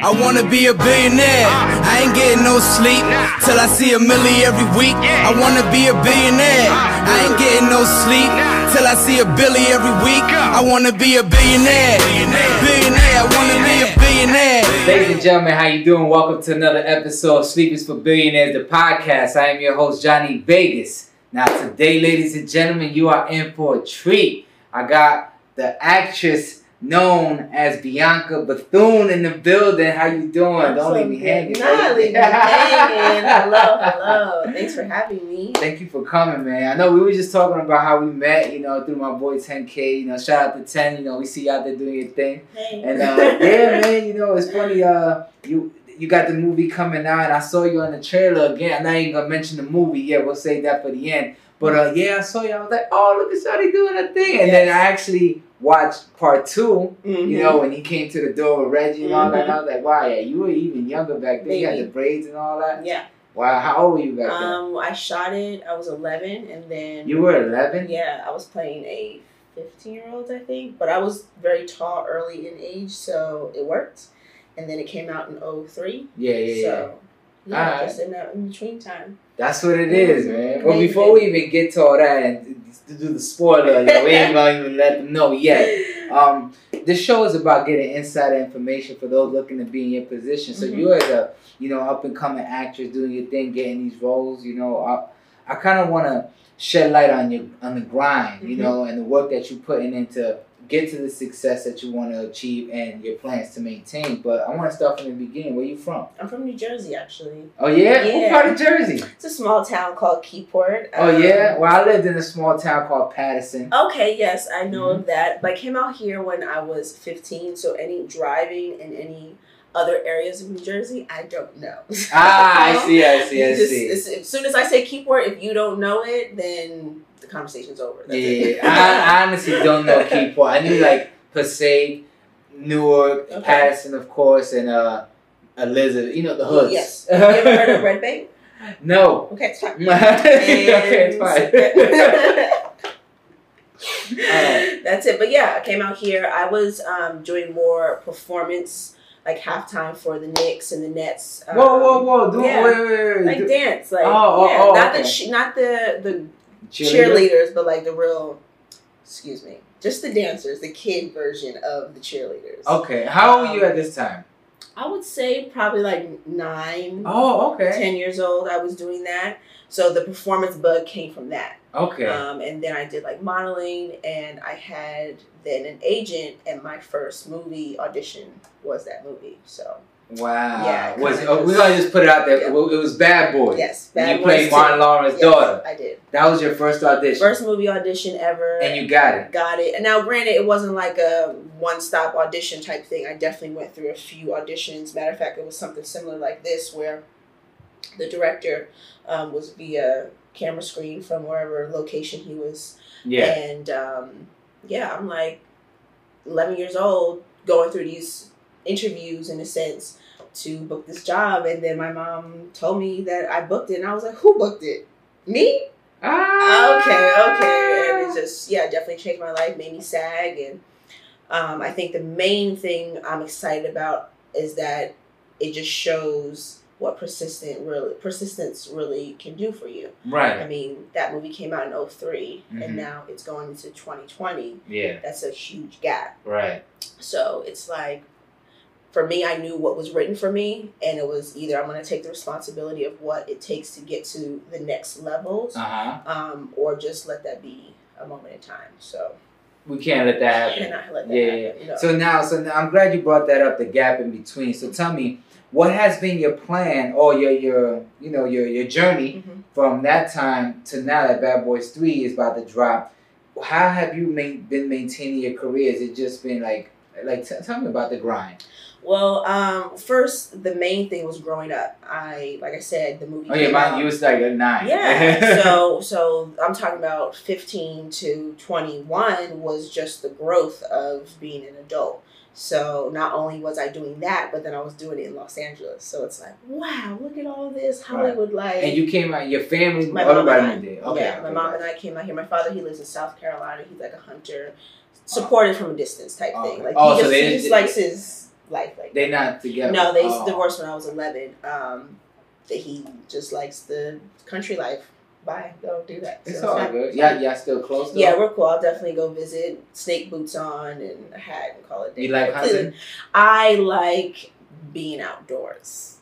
I wanna be a billionaire. I ain't getting no sleep till I see a milli every week. I wanna be a billionaire. I ain't getting no sleep till I see a billy every week. I wanna be a billionaire. Billionaire. I wanna be a billionaire. Ladies and gentlemen, how you doing? Welcome to another episode of Sleep for Billionaires, the podcast. I am your host, Johnny Vegas. Now today, ladies and gentlemen, you are in for a treat. I got the actress known as Bianca Bethune in the building. How you doing? I'm Don't so leave me hanging. Nah, baby. leave me hanging. Hello, hello. Thanks for having me. Thank you for coming, man. I know we were just talking about how we met, you know, through my boy 10K. You know, shout out to 10. You know, we see you out there doing your thing. Hey. And uh, yeah, man, you know, it's funny. Uh, you you got the movie coming out, and I saw you on the trailer again. I'm not even gonna mention the movie. Yeah, we'll save that for the end. But uh, yeah, I saw you. I was like, oh, look at Shawty doing a thing. And then I actually watched part 2 You Mhm. know, when he came to the door with Reggie and all that. And I Mhm. was like, wow, yeah, you were even younger back then. You had the braids and all that. Yeah. Wow, how old were you back then? Um, I shot it. I was 11, and then You were 11. yeah, I was playing a 15 year old, I think. But I was very tall early in age, so it worked. And then it came out in 03. Yeah, yeah, yeah. So yeah, Alright. just in that in between time. That's what it is, Mhm. man. But before we even get to all that and to do the spoiler, we ain't gonna even let them know yet. Um, this show is about getting insider information for those looking to be in your position. So Mhm. you as a you know up and coming actress doing your thing, getting these roles. You know, I I kind of want to shed light on your on the grind. You Mhm. know, and the work that you're putting into get to the success that you want to achieve and your plans to maintain. But I want to start from the beginning. Where are you from? I'm from New Jersey, actually. Oh yeah, what Yeah. part of Jersey? It's a small town called Keyport. Oh Um, yeah. Well, I lived in a small town called Paterson. Okay, yes, I know Mm-hmm. of that. But I came out here when I was 15, so any driving in any other areas of New Jersey, I don't know. Ah, I see, I see, I just- see. As soon as I say Keyport, if you don't know it, then the conversation's over. That's it. Yeah, I, I honestly don't know Keyport. I knew like Passaic, Newark, Okay. Paterson, of course, and uh, Elizabeth. You know the hoods. Yes. Have you ever heard of Red Bank? no. Okay, it's fine. okay, it's fine. Alright. That's it. But yeah, I came out here. I was um, doing more performance, like halftime for the Knicks and the Nets. Um, whoa, whoa, whoa! Do, yeah. Wait, wait, wait. Like Do- dance, like Oh, oh, yeah, oh, not okay. the ch- not the the cheerleader? cheerleaders, but like the real, excuse me, just the dancers, the kid version of the cheerleaders. Okay, how old were you at this time? I would say probably like nine, Oh, okay, ten years old. I was doing that, so the performance bug came from that. okay. Um, and then I did like modeling, and I had then an agent, and my first movie audition was that movie. So Wow. Yeah, was oh, we just- gonna just put it out there? Yeah. It was Bad Boy. yes, And Bad you played Martin. Lawrence's Yes, daughter. I did. That was your first audition, First movie audition ever. and you got it. got it. And now, granted, it wasn't like a one stop audition type thing. I definitely went through a few auditions. Matter of fact, it was something similar like this where the director um, was via camera screen from wherever location he was. Yeah. And um, yeah, I'm like 11 years old going through these interviews in a sense to book this job. And then my mom told me that I booked it. And I was like, who booked it? Me? Ah. okay, okay. And it just, yeah, definitely changed my life, made me SAG. And um, I think the main thing I'm excited about is that it just shows what persistent really persistence really can do for you. Right. I mean, that movie came out in 3 Mhm. and now it's going into 2020. Yeah. That's a huge gap. Right. So it's like, for me, I knew what was written for me, and it was either I'm going to take the responsibility of what it takes to get to the next levels, Uh huh. um, or just let that be a moment in time. So We can't let that happen. cannot let that Yeah, happen. yeah. So now, so now, I'm glad you brought that up. The gap in between. So tell me, what has been your plan or your your you know your your journey Mhm. from that time to now that Bad Boys Three is about to drop? How have you main, been maintaining your career? Has it just been like like t- tell me about the grind? Well, um, first the main thing was growing up. I like I said, the movie. Oh yeah, mine. You was like a nine. Yeah. so so I'm talking about 15 to 21 was just the growth of being an adult. So not only was I doing that, but then I was doing it in Los Angeles. So it's like, wow, look at all this Hollywood life. and you came out. Your family. my mom and I, did. Okay. yeah, my mom and I came out here. My father, he lives in South Carolina. He's like a hunter, supported from a distance type Oh, thing. Like Oh, he so just, they he just likes his life like They're not together. no, they Oh. divorced when I was eleven. Um, that he just likes the country life. Bye, don't do that. It's So all good. Yeah, y'all still close. Though? Yeah, we're cool. I'll definitely go visit. Snake boots on and a hat and call it. day. You like hunting? I like being outdoors.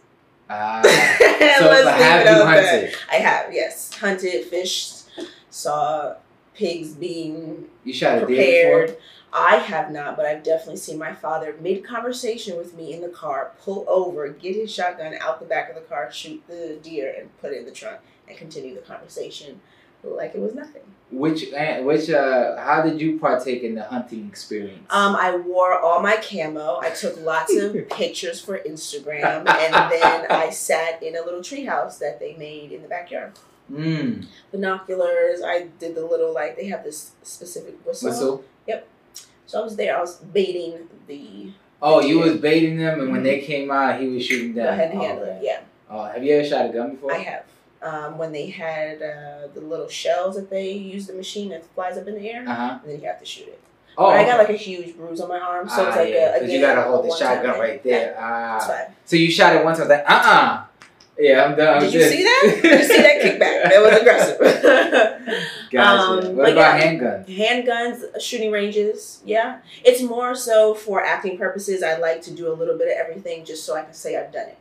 Ah. Let's so, have you there. hunted? I have, yes, hunted, fished, saw pigs being You shot prepared. before? I have not, but I've definitely seen my father mid conversation with me in the car, pull over, get his shotgun out the back of the car, shoot the deer, and put it in the trunk, and continue the conversation like it was nothing. Which eh, which uh how did you partake in the hunting experience? Um, I wore all my camo. I took lots of pictures for Instagram, and then I sat in a little treehouse that they made in the backyard. Mm. Binoculars. I did the little like they have this specific whistle. Whistle. Yep. So I was there. I was baiting the Oh, you was baiting them, and when they came out, he was shooting go them. ahead and oh, handle it. Yeah, Oh, have you ever shot a gun before? I have. Um, when they had uh, the little shells that they use the machine that flies up in the air, Uh huh. and then you have to shoot it. Oh, But I got like a huge bruise on my arm, so ah, it's like yeah, a, because you gotta hold the shotgun right there. It's Ah, so you shot it once. I was like, uh, uh Yeah, I'm done. Did you see that? Did you see that kickback? That was aggressive. Gotcha. Um, what about yeah. handguns? Handguns, shooting ranges, yeah. It's more so for acting purposes. I like to do a little bit of everything just so I can say I've done it.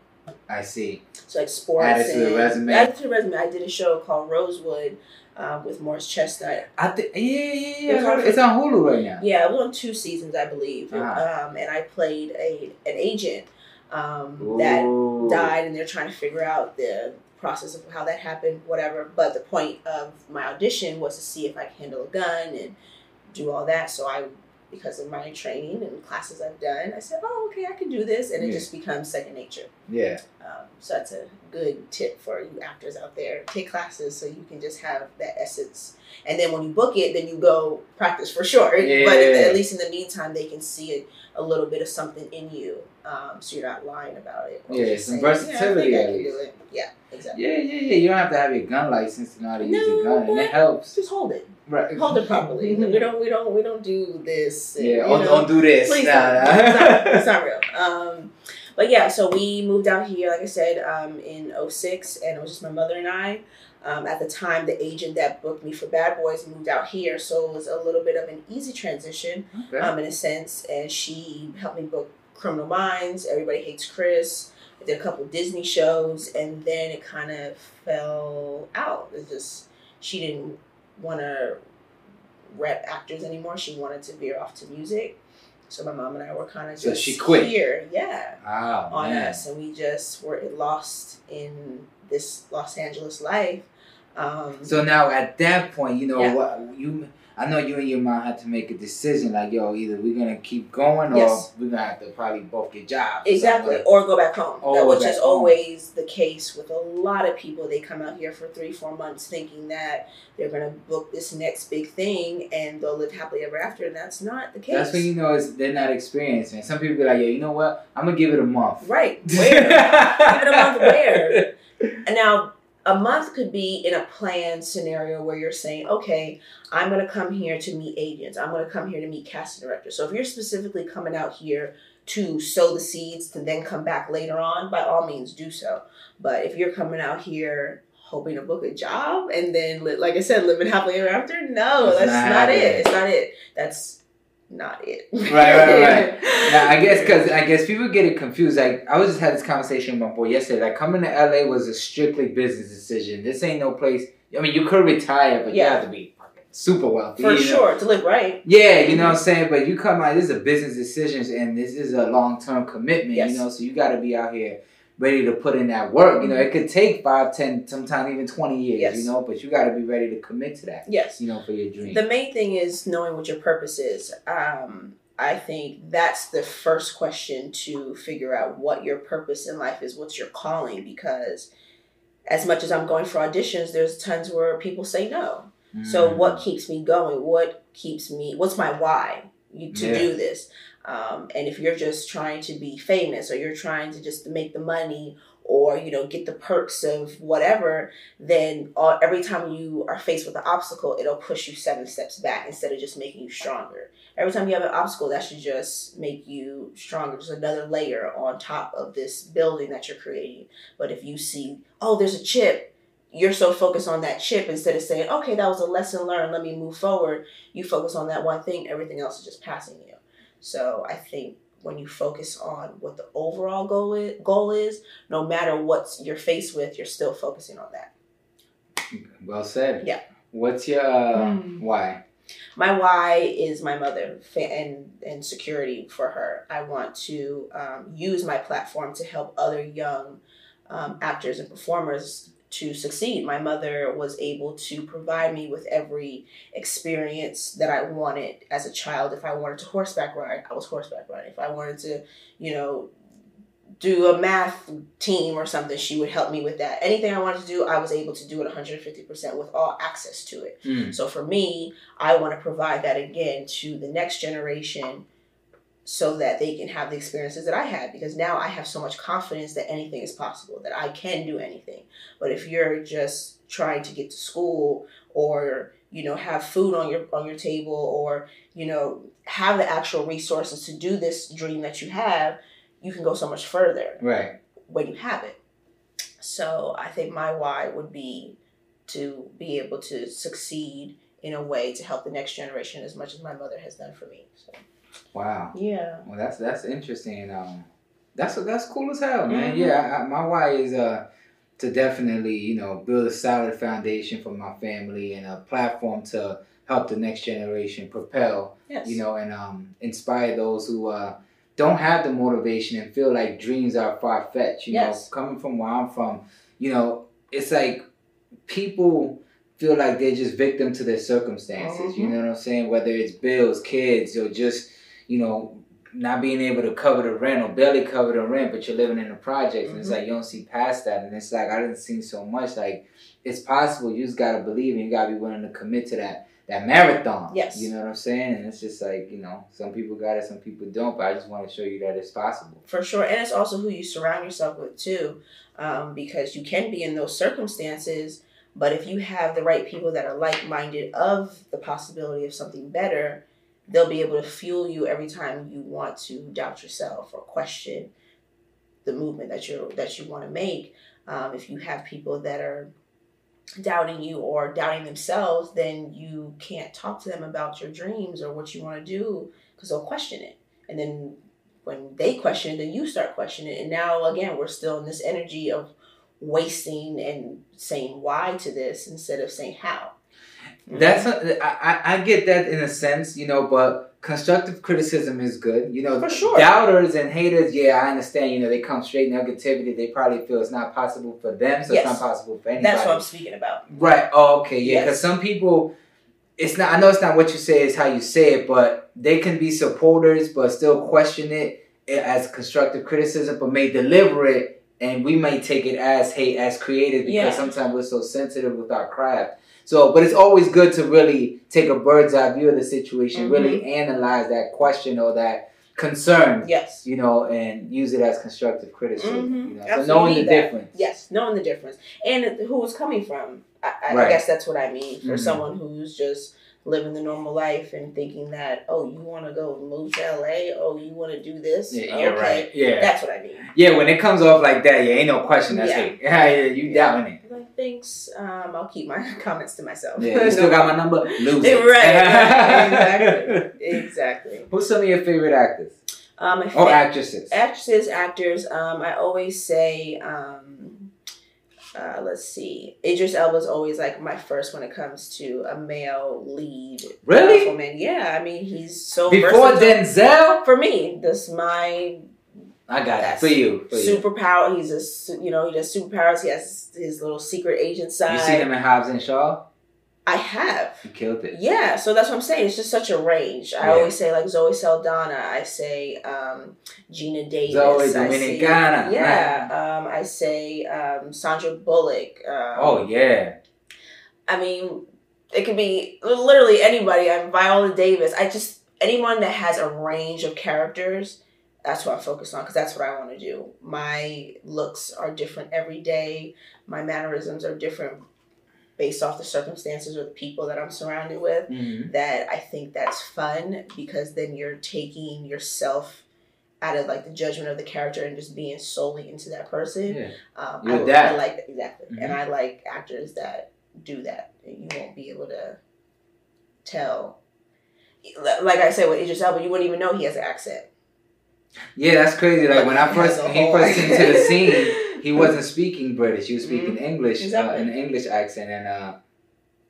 I see. So like sports. Add it to the resume. Add it to the resume. I did a show called Rosewood uh, with Morris Chestnut. I think yeah, yeah, yeah. It's on- It's on Hulu right now. Yeah, it was on two seasons, I believe. Ah. Um, and I played a an agent um, that died, and they're trying to figure out the process of how that happened, whatever. But the point of my audition was to see if I could handle a gun and do all that. So I, because of my training and classes I've done, I said, "Oh, okay, I can do this," and it Yeah. just becomes second nature. Yeah. Um, so that's a good tip for you actors out there. Take classes so you can just have that essence. And then when you book it, then you go practice for sure. Yeah. But at least in the meantime, they can see it, a little bit of something in you. Um, so you're not lying about it. Yeah, some saying, versatility Yeah, I I can do it. Yeah, exactly. Yeah, yeah, yeah. You don't have to have your gun license to know how to use No, a gun, and it helps. Just hold it. Right. Hold it properly. we don't. We don't. We don't do this. and, Yeah. Oh, don't do this. Please Nah, don't. nah. It's, not, it's not real. Um, but yeah, so we moved out here, like I said, um, in 06, and it was just my mother and I. Um, at the time, the agent that booked me for Bad Boys moved out here, so it was a little bit of an easy transition, Okay. um, in a sense. And she helped me book Criminal Minds, Everybody Hates Chris. I did a couple Disney shows, and then it kind of fell out. It just she didn't want to rep actors anymore. She wanted to veer off to music. So my mom and I were kind of So just she quit. here, yeah, oh, on man. us, and we just were lost in this Los Angeles life. Um, So now at that point, you know Yeah. what you. I know you and your mom had to make a decision, like, yo, either we're gonna keep going or Yes. we're gonna have to probably both get jobs. Exactly, something. or go back home. Or which is home. always the case with a lot of people. They come out here for three, four months thinking that they're going to book this next big thing and they'll live happily ever after, and that's not the case. That's when you know it's, they're not experienced, man. Some people be like, yo, you know what? I'm gonna give it a month. right? Where? Give it a month where? And now a month could be in a planned scenario where you're saying, okay, I'm going to come here to meet agents. I'm going to come here to meet casting directors. So if you're specifically coming out here to sow the seeds to then come back later on, by all means do so. But if you're coming out here hoping to book a job and then, like I said, living happily ever after, no, That's that's, not not, it. happening. It's not it. That's not it. Right, right, right. Yeah, I guess because I guess people get it confused. Like I was just had this conversation with my boy yesterday. Like coming to LA was a strictly business decision. This ain't no place. I mean, you could retire, but you have to be super wealthy For you know? sure, to live right. Yeah, you know what I'm saying. But you come out. This is a business decision, and this is a long term commitment. Yes. You know, so you got to be out here ready to put in that work. You know, it could take five, ten, sometimes even twenty years. Yes. You know, but you got to be ready to commit to that. Yes. You know, for your dream. The main thing is knowing what your purpose is. Um, I think that's the first question to figure out what your purpose in life is. What's your calling? Because as much as I'm going for auditions, there's tons where people say no. So Mm. what keeps me going? What keeps me? What's my why you, to Yeah. do this? Um, and if you're just trying to be famous, or you're trying to just make the money, or you know get the perks of whatever then all, every time you are faced with an obstacle it'll push you seven steps back instead of just making you stronger. Every time you have an obstacle that should just make you stronger just another layer on top of this building that you're creating. But if you see oh there's a chip you're so focused on that chip instead of saying okay that was a lesson learned let me move forward you focus on that one thing everything else is just passing you so i think when you focus on what the overall goal is, goal is, no matter what you're faced with, you're still focusing on that. Well said. Yeah. What's your uh, Mm. why? My why is my mother and and security for her. I want to um, use my platform to help other young um, actors and performers to succeed. My mother was able to provide me with every experience that I wanted as a child. If I wanted to horseback ride, I was horseback riding. If I wanted to, you know, do a math team or something, she would help me with that. Anything I wanted to do, I was able to do it 150% with all access to it. Mm. So for me, I want to provide that again to the next generation so that they can have the experiences that I had because now I have so much confidence that anything is possible, that I can do anything. But if you're just trying to get to school or you know have food on your on your table or you know have the actual resources to do this dream that you have, you can go so much further Right. when you have it. So I think my why would be to be able to succeed in a way to help the next generation as much as my mother has done for me. So Wow. yeah. Well, that's that's interesting. Um, that's that's cool as hell, man. Mhm. Yeah, I, my why is uh to definitely you know build a solid foundation for my family and a platform to help the next generation propel. Yes. You know, and um inspire those who uh don't have the motivation and feel like dreams are far fetched. You Yes. know, coming from where I'm from, you know, it's like people feel like they're just victim to their circumstances. You Mhm. know what I'm saying? Whether it's bills, kids, or just you know not being able to cover the rent or barely cover the rent, but you're living in the projects, and it's Mhm. like you don't see past that. And it's like I didn't see so much. Like it's possible. You just gotta believe, and you gotta be willing to commit to that that marathon. Yes. You know what I'm saying? And it's just like you know, some people got it, some people don't. But I just want to show you that it's possible. For sure. And it's also who you surround yourself with too. Um, because you can be in those circumstances, but if you have the right people that are like minded of the possibility of something better, they'll be able to fuel you every time you want to doubt yourself or question the movement that you're that you want to make. Um, if you have people that are doubting you or doubting themselves, then you can't talk to them about your dreams or what you want to do because they'll question it. And then when they question it, then you start questioning it. And now again, we're still in this energy of wasting and saying why to this instead of saying how. Mm-hmm. That's a, I, I- I get that in a sense, you know, but constructive criticism is good. You know, For sure. doubters and haters, yeah, I understand. You know, they come straight negativity. They probably feel it's not possible for them, so Yes. it's not possible for anybody. That's what I'm speaking about. Right. Oh, okay. Yeah. Because Yes. some people, it's not. I know it's not what you say; it's how you say it. But they can be supporters, but still question it as constructive criticism, but may deliver it, and we may take it as hate as creative because Yeah. sometimes we're so sensitive with our craft. So, but it's always good to really take a bird's eye view of the situation, Mhm. really analyze that question or that concern, Yes. you know, and use it as constructive criticism. Mhm. You know? So Absolutely knowing the that. difference. Yes. Knowing the difference. And who it's coming from. I, I, Right. I guess that's what I mean. For Mhm. someone who's just living the normal life and thinking that, oh, you want to go move to LA? Oh, you want to do this? Yeah, you're okay. right. Yeah. That's what I mean. Yeah, when it comes off like that, yeah, ain't no question. That's Yeah. hate. Yeah, yeah, you doubting it. Thanks. Um, I'll keep my comments to myself. Yeah, you still got my number. Lose it. right, exactly. Exactly. Who's some of your favorite actors Um, or actresses? actresses, actors. Um, I always say, um, uh, let's see, Idris Elba's always like my first when it comes to a male lead. Really? Yeah, I mean he's so Before versatile. Denzel, For me, this my I got it for you. For you. superpower. He's a you know he does superpowers. He has his little secret agent side. You seen him in Hobbs and Shaw? I have. He killed it. Yeah, so that's what I'm saying. It's just such a range. I Yeah. always say like Zoe Saldana. I say um, Geena Davis. Zoe I say- Dominicana. yeah. Um, I say um, Sandra Bullock. Um, Oh yeah. I mean, it could be literally anybody. I'm Viola Davis. I just anyone that has a range of characters. That's what I'm focused on because that's what I want to do. My looks are different every day. My mannerisms are different based off the circumstances or the people that I'm surrounded with. Mhm. That I think that's fun because then you're taking yourself out of like the judgment of the character and just being solely into that person. Yeah. Um, I, I like that exactly, Mhm. and I like actors that do that. You won't be able to tell. Like I said with Idris Elba, you wouldn't even know he has an accent. Yeah, that's crazy. Like when I first he first came to the scene, he wasn't speaking British. He was speaking English, Mm-hmm. Exactly. uh, an English accent, and uh,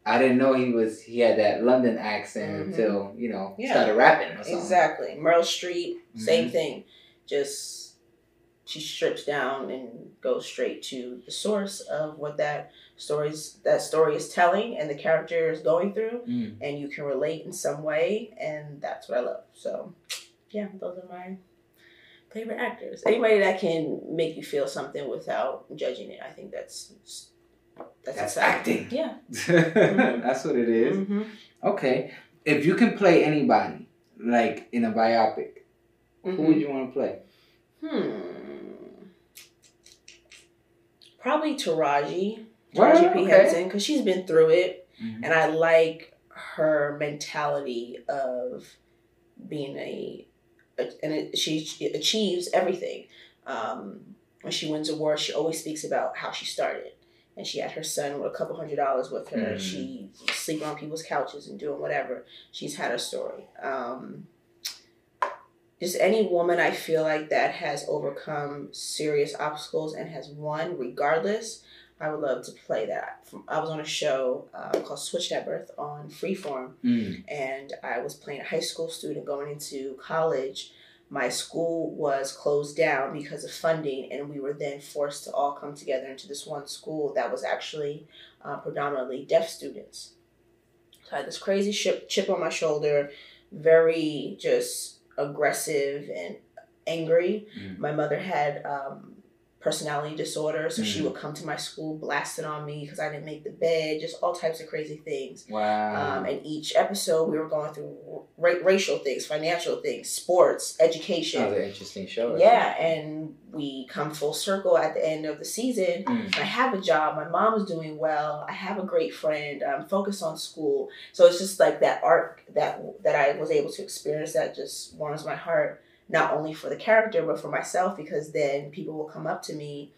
I didn't know he was he had that London accent Mhm. until you know Yeah. started rapping or something. Exactly. Meryl Streep, same Mhm. thing. Just she strips down and goes straight to the source of what that stories that story is telling and the character is going through Mm. and you can relate in some way and that's what I love. So yeah, those are my favorite actors. Anybody that can make you feel something without judging it, I think that's that's, That's acting. Yeah. that's what it is. Mhm. Okay, if you can play anybody, like in a biopic, who Mhm. would you want to play? Hmm. Probably Taraji. Well, Taraji P. okay. Henson, because she's been through it, Mhm. and I like her mentality of being a and it, she achieves everything. Um, when she wins awards, she always speaks about how she started. And she had her son with a couple hundred dollars with her. Mhm. She sleeping on people's couches and doing whatever. She's had a story. Um, just any woman I feel like that has overcome serious obstacles and has won regardless. I would love to play that. I was on a show uh, called Switched at Birth on Freeform, Mm. and I was playing a high school student going into college. My school was closed down because of funding, and we were then forced to all come together into this one school that was actually uh, predominantly deaf students. So I had this crazy chip, chip on my shoulder, very just aggressive and angry. Mm. My mother had um, personality disorder, so she Mm. would come to my school blasting on me because I didn't make the bed, just all types of crazy things. Wow. Um, and each episode, we were going through ra- racial things, financial things, sports, education. that was an interesting show. Yeah, and we come full circle at the end of the season. Mm. I have a job. My mom is doing well. I have a great friend. I'm focused on school. So it's just like that arc that that I was able to experience that just warms my heart, not only for the character but for myself because then people will come up to me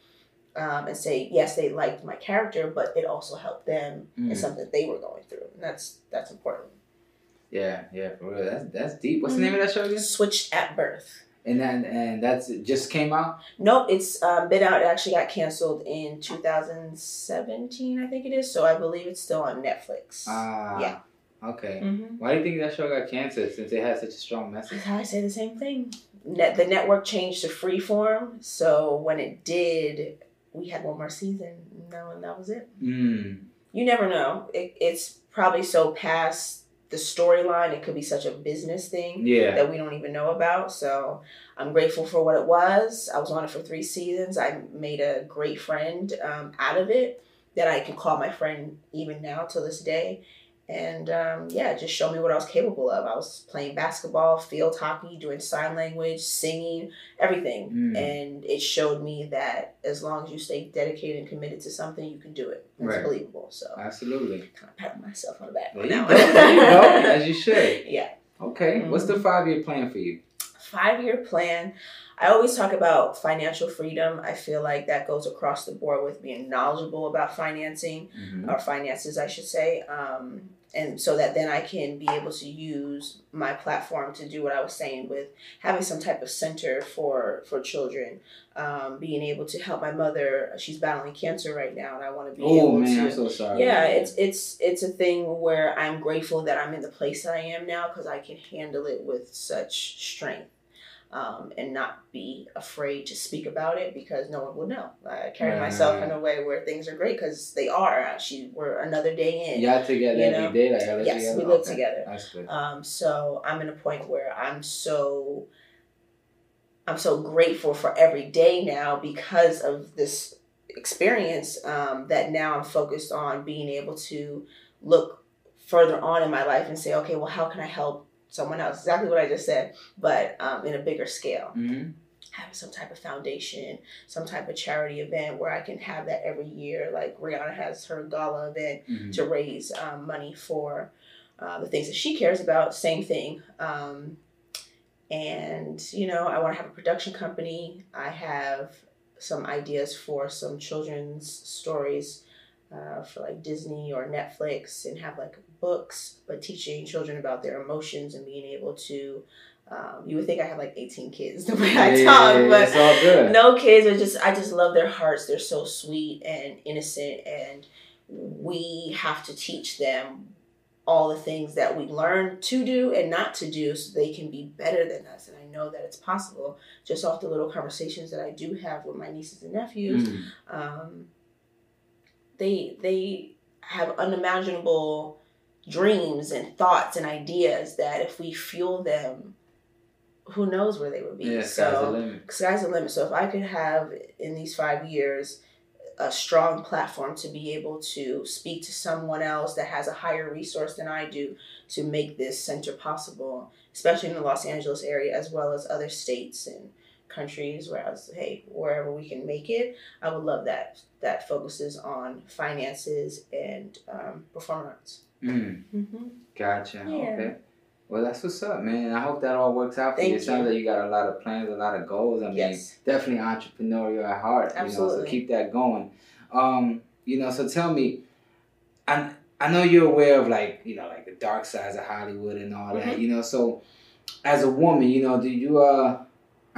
um, and say yes they liked my character, but it also helped them in Mm. something they were going through. And that's that's important. Yeah, yeah, for real. That's that's deep. What's the name of that show again? Switched at birth. And then and that's it just came out. Nope, it's um, been out. It actually got canceled in 2017, I think it is. So I believe it's still on Netflix. Ah. Yeah. Okay. mm-hmm. Why do you think that show got canceled since it had such a strong message? I say the same thing. Net, the network changed to freeform, so when it did, we had one more season. No, and that was it. Mm. You never know. It, it's probably so past the storyline. It could be such a business thing Yeah. that we don't even know about. So I'm grateful for what it was. I was on it for three seasons. I made a great friend um, out of it that I can call my friend even now to this day. And um, yeah, just showed me what I was capable of. I was playing basketball, field hockey, doing sign language, singing, everything. Mm. And it showed me that as long as you stay dedicated and committed to something, you can do it. It's Right. believable. So Absolutely. kind of pat myself on the back There on you go. There you go. As you should. Yeah. Okay. What's the five year plan for you? five year plan. I always talk about financial freedom. I feel like that goes across the board with being knowledgeable about financing Mhm. or finances, I should say. Um, and so that then I can be able to use my platform to do what I was saying with having some type of center for for children, um, being able to help my mother. She's battling cancer right now, and I want to be Oh able man, to I'm so sorry. yeah it's it's it's a thing where i'm grateful that i'm in the place that i am now because i can handle it with such strength um, and not be afraid to speak about it because no one will know i carry Right, myself in a way where things are great because they are she we're another day in Y'all together You every know? day? Like yes together? we live Okay. together That's good. um, so I'm in a point where I'm so I'm so grateful for every day now because of this experience um, that now I'm focused on being able to look further on in my life and say, okay, well, how can I help someone else. Exactly what I just said, but um, in a bigger scale. Mm-hmm. Have some type of foundation, some type of charity event where I can have that every year. Like Rihanna has her gala event Mm-hmm. to raise um, money for uh, the things that she cares about. Same thing. Um, and, you know, I want to have a production company. I have some ideas for some children's stories uh, for like Disney or Netflix and have like books, but teaching children about their emotions and being able to. Um, you would think I have like 18 kids the way I talk, but it's all good. no kids are just i just love their hearts they're so sweet and innocent and we have to teach them all the things that we learn to do and not to do so they can be better than us and i know that it's possible just off the little conversations that i do have with my nieces and nephews Mhm. um, they they have unimaginable dreams and thoughts and ideas that if we fuel them who knows where they would be Yeah, so sky's the limit. sky's the limit. So if I could have in these five years a strong platform to be able to speak to someone else that has a higher resource than I do to make this center possible, especially in the Los Angeles area as well as other states and countries where I was hey wherever we can make it I would love that that focuses on finances and um, performing arts Mm. mm-hmm. Gotcha. Yeah. Okay. Well, that's what's up, man. I hope that all works out for you. It sounds like you got a lot of plans, a lot of goals. I mean, yes definitely entrepreneurial at heart. You know, so Absolutely. keep that going. Um, you know, so tell me, I I know you're aware of like you know like the dark sides of Hollywood and all that. Mhm. You know, so as a woman, you know, do you uh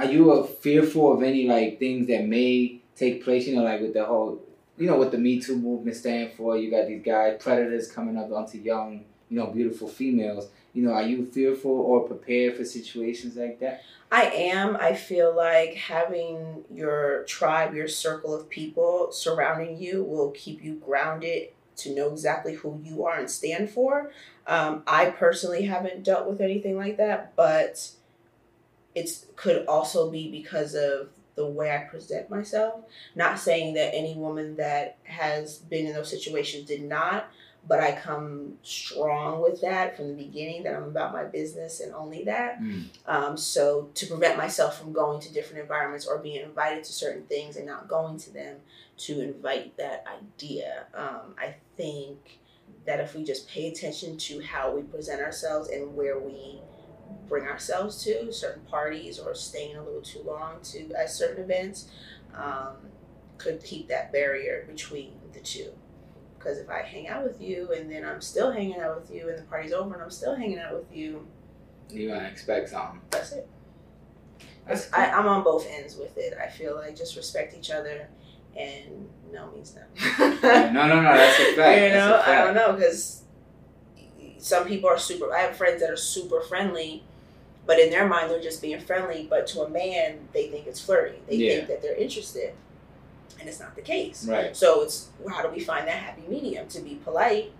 are you fearful of any like things that may take place? You know, like with the whole you know what the Me Too movement stand for. You got these guys predators coming up onto young you know beautiful females. You know, are you fearful or prepared for situations like that? I am. I feel like having your tribe, your circle of people surrounding you will keep you grounded to know exactly who you are and stand for. Um, I personally haven't dealt with anything like that, but it's could also be because of the way I present myself. Not saying that any woman that has been in those situations did not, but I come strong with that from the beginning that I'm about my business and only that. Mm. Um, so to prevent myself from going to different environments or being invited to certain things and not going to them, to invite that idea. Um, I think that if we just pay attention to how we present ourselves and where we bring ourselves to certain parties or staying a little too long to at certain events, um, could keep that barrier between the two. Because if I hang out with you and then I'm still hanging out with you and the party's over and I'm still hanging out with you, You're gonna expect something. that's it. That's I, I'm on both ends with it. I feel like just respect each other, and no means no. No, no, no. That's a fact. you know. I don't know because some people are super. I have friends that are super friendly, but in their mind they're just being friendly. But to a man, they think it's flirty. They Yeah. think that they're interested, and it's not the case. Right. So it's how do we find that happy medium to be polite,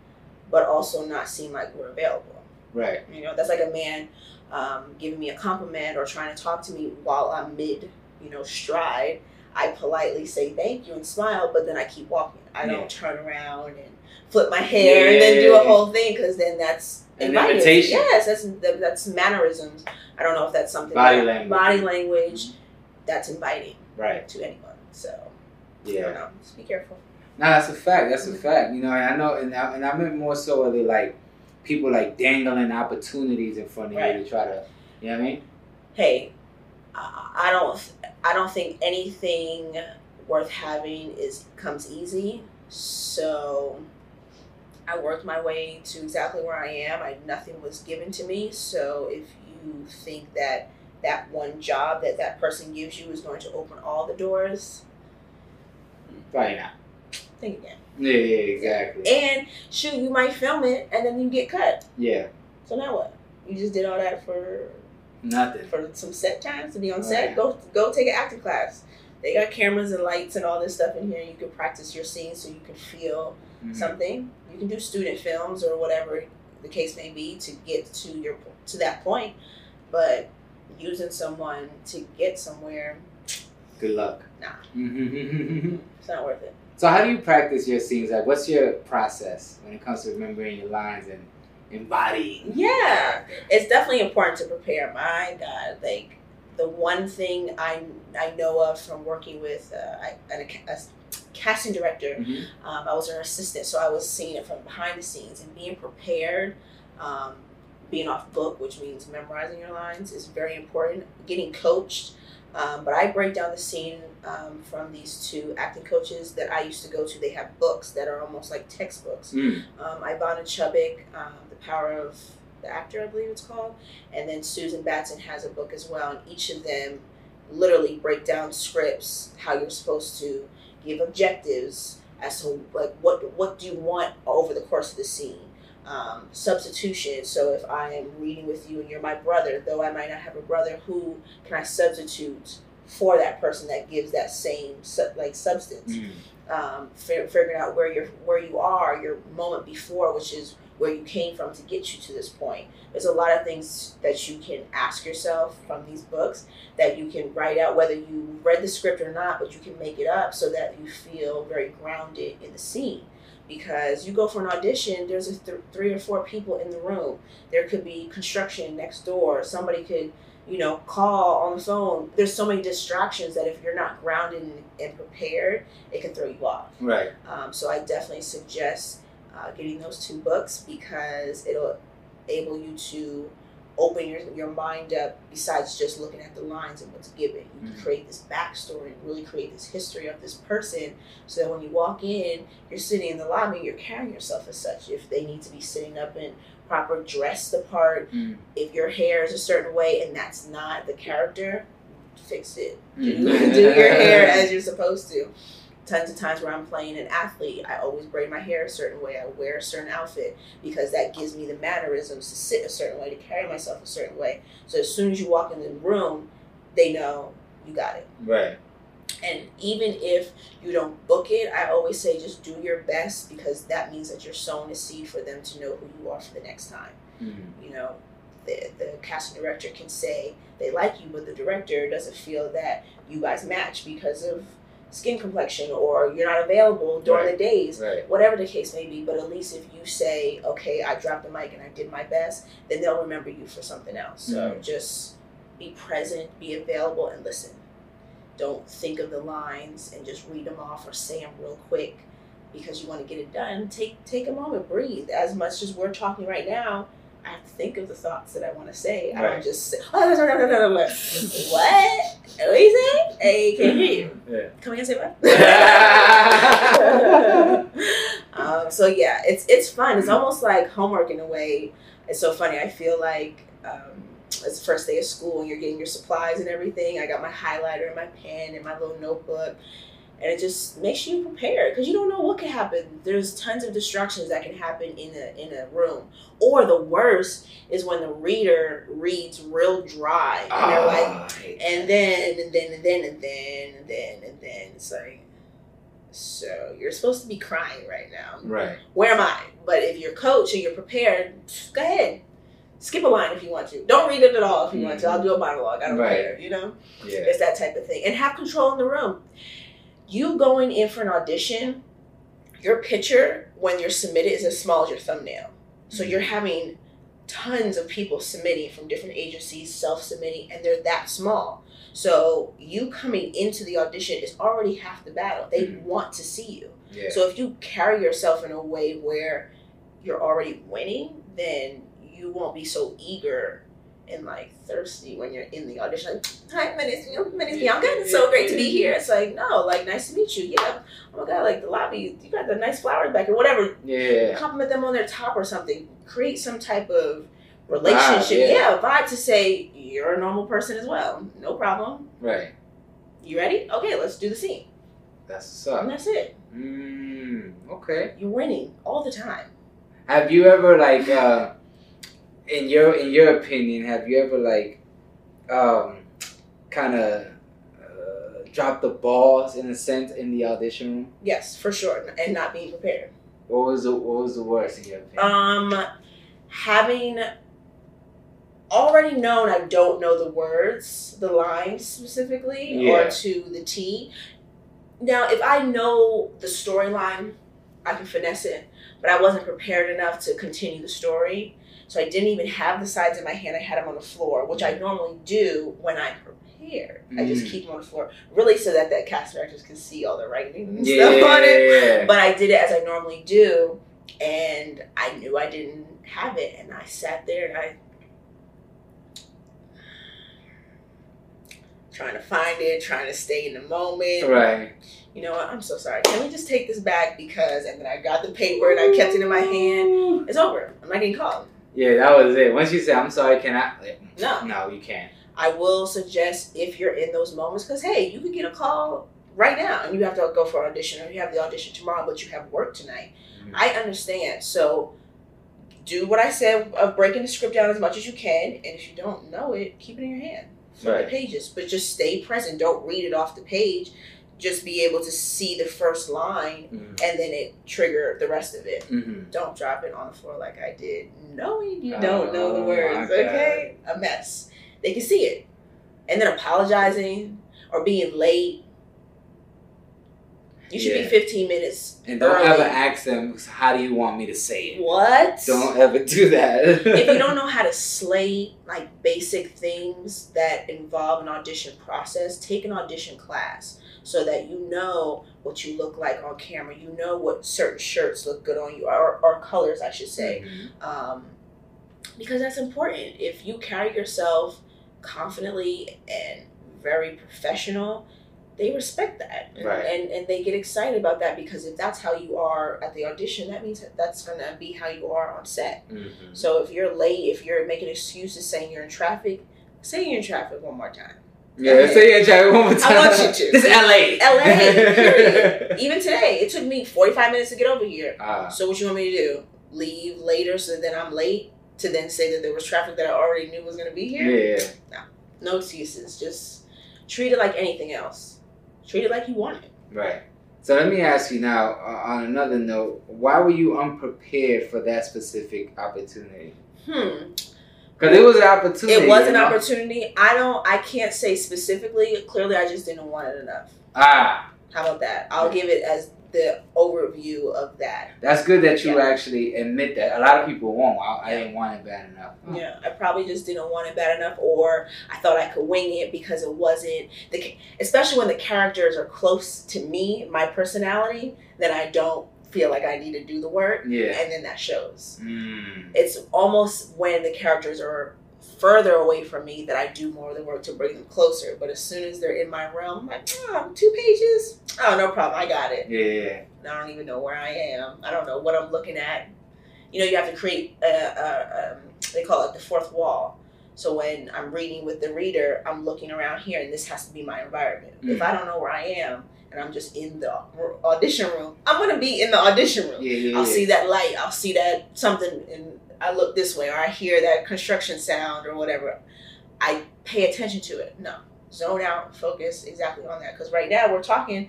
but also not seem like we're available. Right. You know, that's like a man um, giving me a compliment or trying to talk to me while I'm mid, you know, stride. I politely say thank you and smile, but then I keep walking. I Yeah. don't turn around and flip my hair and then do a whole thing because then that's An inviting. invitation. Yes, that's that's mannerisms. I don't know if that's something Body that- language. Body language. That's inviting Right. to anyone. So Yeah. Just be careful. No, that's a fact. That's a mm-hmm. fact. You know, and I know, and I, and I meant more so of the like people like dangling opportunities in front of Right. you to try to, you know what I mean? hey, I don't, I don't think anything worth having is comes easy. So I worked my way to exactly where I am. I nothing was given to me. So if you think that that one job that that person gives you is going to open all the doors, Probably not. think again. Yeah, yeah, exactly. And shoot, you might film it and then you get cut. Yeah, So now what? You just did all that for nothing. for some set times to be on Right. set, go go take an acting class. They got cameras and lights and all this stuff in here. You can practice your scenes so you can feel Mhm. something. You can do student films or whatever the case may be to get to your to that point. But using someone to get somewhere, Good luck. Nah. Mhm. it's not worth it. so how do you practice your scenes? Like, what's your process when it comes to remembering your lines and embodying. Yeah, it's definitely important to prepare. My God, like the one thing I I know of from working with uh, a, a casting director, Mhm. um, I was her assistant, so I was seeing it from behind the scenes and being prepared. Um, being off book, which means memorizing your lines, is very important. Getting coached, um, but I break down the scene um, from these two acting coaches that I used to go to. They have books that are almost like textbooks Mm. um, Ivana Chubbuck, um, Power of the Actor, I believe it's called, and then Susan Batson has a book as well, and each of them literally break down scripts, how you're supposed to give objectives as to like what what do you want over the course of the scene. Um, substitution. So if I am reading with you and you're my brother, though I might not have a brother, who can I substitute for that person that gives that same like substance? Mm. um, fi- figuring out where you're where you are your moment before which is where you came from to get you to this point. There's a lot of things that you can ask yourself from these books that you can write out whether you read the script or not but you can make it up so that you feel very grounded in the scene. Because you go for an audition there's a th- three or four people in the room. There could be construction next door. Somebody could you know call on the phone. There's so many distractions that if you're not grounded and, and prepared it can throw you off. Right. um, so I definitely suggest uh, getting those two books because it'll enable you to open your, your mind up besides just looking at the lines and what's given. You Mhm. can create this backstory and really create this history of this person so that when you walk in, you're sitting in the lobby, you're carrying yourself as such. If they need to be sitting up in proper dress the part, Mm. if your hair is a certain way and that's not the character, fix it do, Mm. do your hair as you're supposed to. Tons of times where I'm playing an athlete, I always braid my hair a certain way. I wear a certain outfit because that gives me the mannerisms to sit a certain way, to carry myself a certain way. So as soon as you walk in the room, they know you got it. Right. And even if you don't book it, I always say just do your best because that means that you're sowing a seed for them to know who you are for the next time Mm. you know, the, the casting director can say they like you, but the director doesn't feel that you guys match because of skin complexion or you're not available during Right. the days, Right. whatever the case may be. But at least if you say, okay, I dropped the mic and I did my best, then they'll remember you for something else. So Mhm. just be present, be available, and listen. Don't think of the lines and just read them off or say them real quick because you want to get it done. Take take a moment, breathe. As much as we're talking right now, I have to think of the thoughts that I want to say. I Right. don't just say, oh, no, no, no, no, what? What are you saying? Hey, can't hear you. Yeah. Come again, say what? um, so yeah, it's it's fun. It's almost like homework in a way. It's so funny. I feel like um, it's the first day of school and you're getting your supplies and everything. I got my highlighter and my pen and my little notebook. And it just makes you prepared because you don't know what could happen. There's tons of distractions that can happen in a in a room. Or the worst is when the reader reads real dry and they're like, Ah, and then and then and then and then and then and then. It's like so you're supposed to be crying right now. Right. where am i? But if you're coach and you're prepared go ahead. Skip a line if you want to. Don't read it at all if you want to. I'll do a monologue. I don't Right. care you know? Yeah. it's that type of thing. And have control in the room you going in for an audition your picture when you're submitted is as small as your thumbnail. So you're having tons of people submitting from different agencies self-submitting and they're that small. So you coming into the audition is already half the battle. They Mhm. want to see you. Yeah. so if you carry yourself in a way where you're already winning then you won't be so eager and like thirsty when you're in the audition. Like, Hi, my name's my name's Bianca. It's so great to be here. It's like, no, like nice to meet you. Yeah. Oh my god, like the lobby, you got the nice flowers back or whatever. yeah. Compliment them on their top or something. Create some type of relationship. Vibe, yeah. yeah. vibe to say you're a normal person as well. No problem. Right. You ready? Okay, let's do the scene. That's what's up. And that's it. Mm, okay. You're winning all the time. Have you ever like uh in your in your opinion, have you ever like um kind of uh, dropped the balls in a sense in the audition room? Yes, for sure. And not being prepared. What was the what was the worst in your opinion? Um, having already known I don't know the words, the lines specifically, Yeah. or to the T. Now, if I know the storyline, I can finesse it, but I wasn't prepared enough to continue the story. So I didn't even have the sides in my hand. I had them on the floor, which I normally do when I prepare. I just Mm. keep them on the floor, really, so that the casting directors can see all the writing and Yeah, stuff on it. But I did it as I normally do, and I knew I didn't have it, and I sat there and I trying to find it, trying to stay in the moment. Right. You know what? I'm so sorry. Can we just take this back because? And then I got the paper and I kept it in my hand. It's over. I'm not getting called. Yeah, that was it. Once you say, I'm sorry, can I? No. No, you can't. I will suggest if you're in those moments, because hey, you could get a call right now and you have to go for an audition, or you have the audition tomorrow, but you have work tonight. Mhm. I understand. So do what I said of breaking the script down as much as you can, and if you don't know it, keep it in your hand. Flip Right. the pages, but just stay present. Don't read it off the page. Just be able to see the first line, Mhm. and then it trigger the rest of it. Mhm. Don't drop it on the floor like I did, knowing you don't know the Oh, words. Okay, a mess. They can see it, and then apologizing or being late. You should Yeah. be 15 minutes. And don't early. ever ask them, how do you want me to say it? What? Don't ever do that. if you don't know how to slate like basic things that involve an audition process, take an audition class so that you know what you look like on camera. You know what certain shirts look good on you, or, or colors, I should say. Mhm. um, because that's important. If you carry yourself confidently and very professional, they respect that, and, Right. and and they get excited about that because if that's how you are at the audition, that means that that's gonna be how you are on set. Mhm. So if you're late, if you're making excuses saying you're in traffic, say you're in traffic one more time. Yeah, say your job one more time. I want you to. This is LA. LA, period. Even today, it took me 45 minutes to get over here. Ah, So what you want me to do? Leave later so then I'm late to then say that there was traffic that I already knew was gonna be here? yeah, No excuses. Just treat it like anything else. Treat it like you want it. right. So let me ask you now, uh, on another note, why were you unprepared for that specific opportunity? Hmm. Because it was an opportunity. It was you an know? opportunity. I don't I can't say specifically. Clearly I just didn't want it enough. Ah, How about that? I'll give it as the overview of that. that's good that you Yeah. actually admit that. A lot of people won't. I, I didn't want it bad enough. Huh. Yeah, I probably just didn't want it bad enough, or I thought I could wing it because it wasn't the. Especially when the characters are close to me, my personality, then I don't feel like I need to do the work, Yeah. and then that shows. Mm. It's almost when the characters are further away from me that I do more of the work to bring them closer. But as soon as they're in my realm, I'm like, oh, two pages. Oh, no problem, I got it. Yeah. I don't even know where I am. I don't know what I'm looking at. You know, you have to create a, a um, they call it the fourth wall. So when I'm reading with the reader, I'm looking around here, and this has to be my environment. If Mm. I don't know where I am, and I'm just in the audition room, I'm gonna be in the audition room. Yeah, yeah, I'll yeah. see that light. I'll see that something, and I look this way, or I hear that construction sound, or whatever. I pay attention to it. No, zone out, focus exactly on that. Because right now we're talking,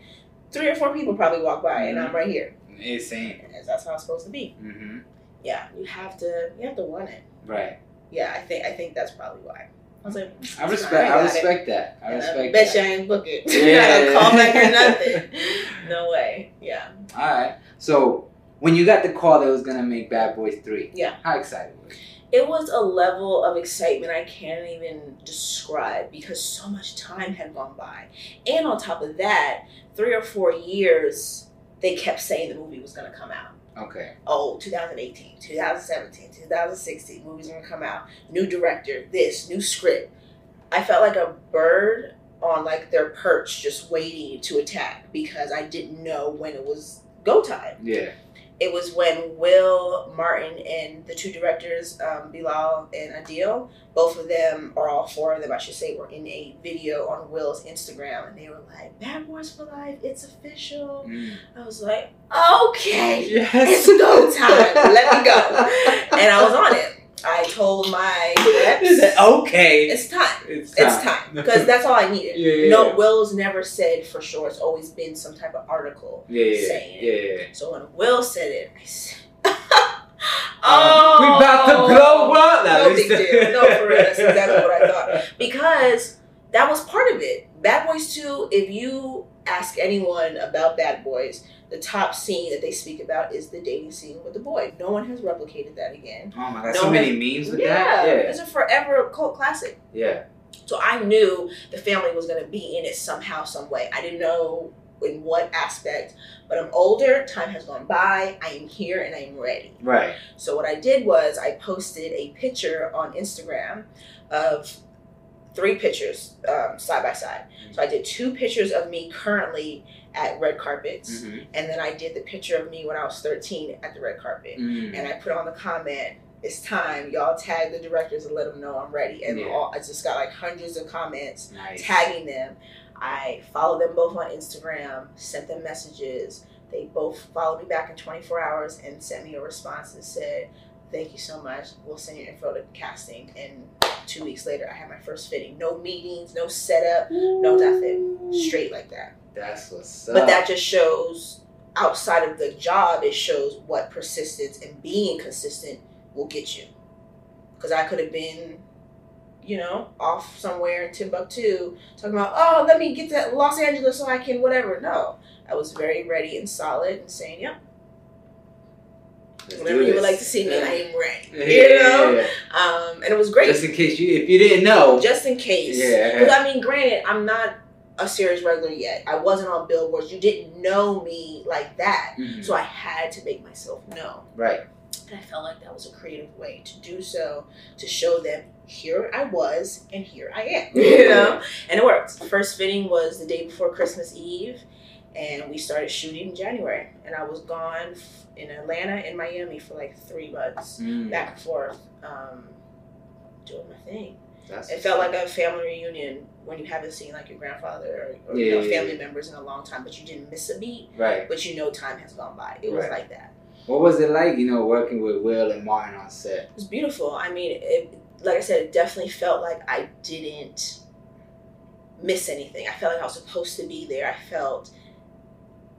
three or four people probably walk by, and I'm right here. It's same. That's how it's supposed to be. Mm-hmm. Yeah, you have to, you have to want it. Right. Yeah, I think, I think that's probably why. I was like, I respect. fine, I, got it." respect that. I And respect bet that. you I ain't book it. Yeah. I don't call back or nothing. No way. Yeah. All right. So when you got the call that was gonna make Bad Boys Three, Yeah. how excited were you? It was a level of excitement I can't even describe because so much time had gone by. And on top of that, three or four years, they kept saying the movie was going to come out. Okay. Oh, 2018, 2017, 2016, movie's going to come out. New director, this, new script. I felt like a bird on like their perch just waiting to attack because I didn't know when it was go time Yeah. It was when Will Martin and the two directors, um, Bilal and Adil, both of them, or all four of them, I should say, were in a video on Will's Instagram, and they were like, "Bad Boys for Life, it's official." Mm. I was like, "Okay, Yes. it's go time. Let me go." And I was on it. I told my reps, okay? "It's time." It's time because that's all I needed. Yeah, yeah, no, yeah. Will's never said for sure. It's always been some type of article. yeah, yeah, saying yeah, yeah. So when Will said it, I said, Um, we about to blow up. No big deal. No, for real. That's exactly what I thought. Because that was part of it. Bad Boys 2, if you ask anyone about Bad Boys, the top scene that they speak about is the dating scene with the boy. No one has replicated that again. Oh my god, No so many memes with yeah, that. Yeah, it's a forever cult classic. yeah, So I knew the family was going to be in it somehow, some way. I didn't know in what aspect, but I'm older. Time has gone by. I am here and I am ready. right. So what I did was I posted a picture on Instagram of three pictures um, side by side. So I did two pictures of me currently at red carpets, Mhm. and then I did the picture of me when I was 13 at the red carpet. Mm. And I put on the comment, "It's time, y'all tag the directors and let them know I'm ready." And Yeah. all, I just got like hundreds of comments Nice. tagging them. I followed them both on Instagram, sent them messages. They both followed me back in 24 hours and sent me a response and said, Thank you so much. We'll send your info to casting. And two weeks later, I had my first fitting. No meetings, no setup, no nothing. Straight like that. That's what's up. But that just shows, outside of the job, it shows what persistence and being consistent will get you. Because I could have been, you know, off somewhere in Timbuktu talking about, oh, let me get to Los Angeles so I can whatever. No, I was very ready and solid and saying, yep, Let's whenever you would like to see me, I am ready. Yeah, You know? yeah, Um, and it was great. Just in case you, if you didn't know. Just in case. Yeah. Because I mean, granted, I'm not a series regular yet. I wasn't on billboards. You didn't know me like that. Mhm. So I had to make myself known. right. And I felt like that was a creative way to do so, to show them here I was and here I am. You know? And it worked. The first fitting was the day before Christmas Eve, and we started shooting in January. And I was gone f- in Atlanta and Miami for like three months, Mm. back and forth, um, doing my thing. That's It felt like a family reunion when you haven't seen like your grandfather or, or you know, yeah, family yeah. members in a long time, but you didn't miss a beat, right. but you know time has gone by. It was Right. like that. What was it like, you know, working with Will and Martin on set? It was beautiful. I mean, it, like I said, it definitely felt like I didn't miss anything. I felt like I was supposed to be there. I felt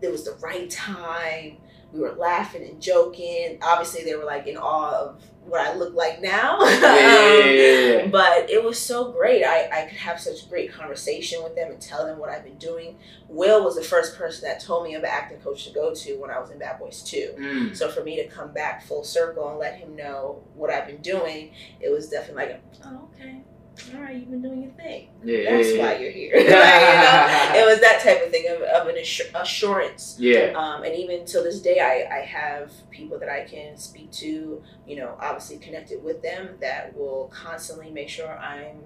it was the right time. We were laughing and joking. Obviously, they were like in awe of what I look like now. Yeah. but it was so great. I, I could have such great conversation with them and tell them what I've been doing. Will was the first person that told me of an acting coach to go to when I was in Bad Boys 2. Mm. So for me to come back full circle and let him know what I've been doing, it was definitely like, oh, okay, all right, you've been doing your thing. Yeah. That's yeah, why you're here. Like, you know, it was that type of thing of, of an assur- assurance. Yeah. Um, and even till this day, I, I have people that I can speak to, you know, obviously connected with them that will constantly make sure I'm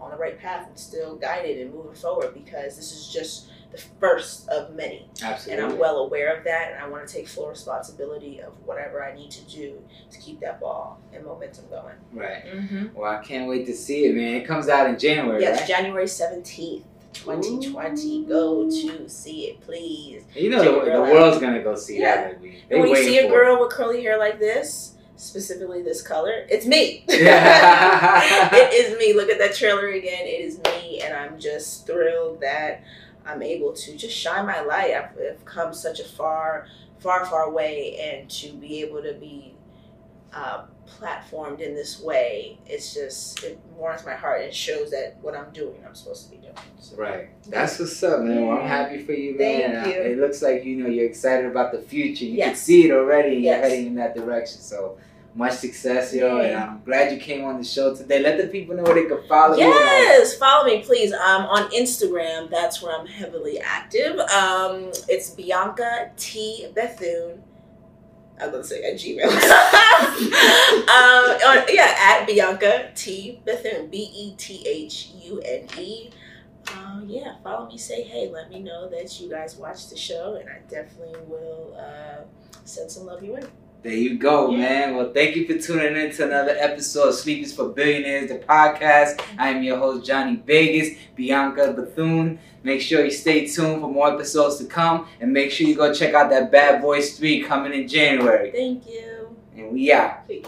on the right path and still guided and moving forward because this is just the first of many Absolutely. and I'm well aware of that, and I want to take full responsibility of whatever I need to do to keep that ball and momentum going. Right. Mm-hmm. Well, I can't wait to see it, man. It comes out in January, Yes, right? January seventeenth, twenty twenty. Go to see it, please. You know the, the girl out. world's gonna go see Yeah. that movie. They And when you see a for girl with curly hair like this, specifically this color, it's me. Yeah. it is me. Look at that trailer again. It is me, and I'm just thrilled that I'm able to just shine my light. I've, I've come such a far, far, far way, and to be able to be uh, platformed in this way, it's just it warms my heart and shows that what I'm doing, I'm supposed to be doing. So, Right. That's what's up, man. Well, I'm happy for you, man. Thank Uh, you. It looks like you know you're excited about the future. You can see it already, and Yes. you're heading in that direction. So much success, yo. And I'm glad you came on the show today. Let the people know where they can follow you. Yes, follow me, please. I'm on Instagram, that's where I'm heavily active. Um, it's Bianca T Bethune. I was gonna say at Gmail. um, on, yeah, at Bianca T Bethune. B E T H U N E. Uh, yeah, follow me. Say hey. Let me know that you guys watched the show, and I definitely will uh, send some love your way. There you go, Yeah. man. Well, thank you for tuning in to another episode of Sleep is for Billionaires, the podcast. I am your host, Johnny Vegas, Bianca Bethune. Make sure you stay tuned for more episodes to come, and make sure you go check out that Bad Boys 3 coming in January. Thank you. And we out. Peace.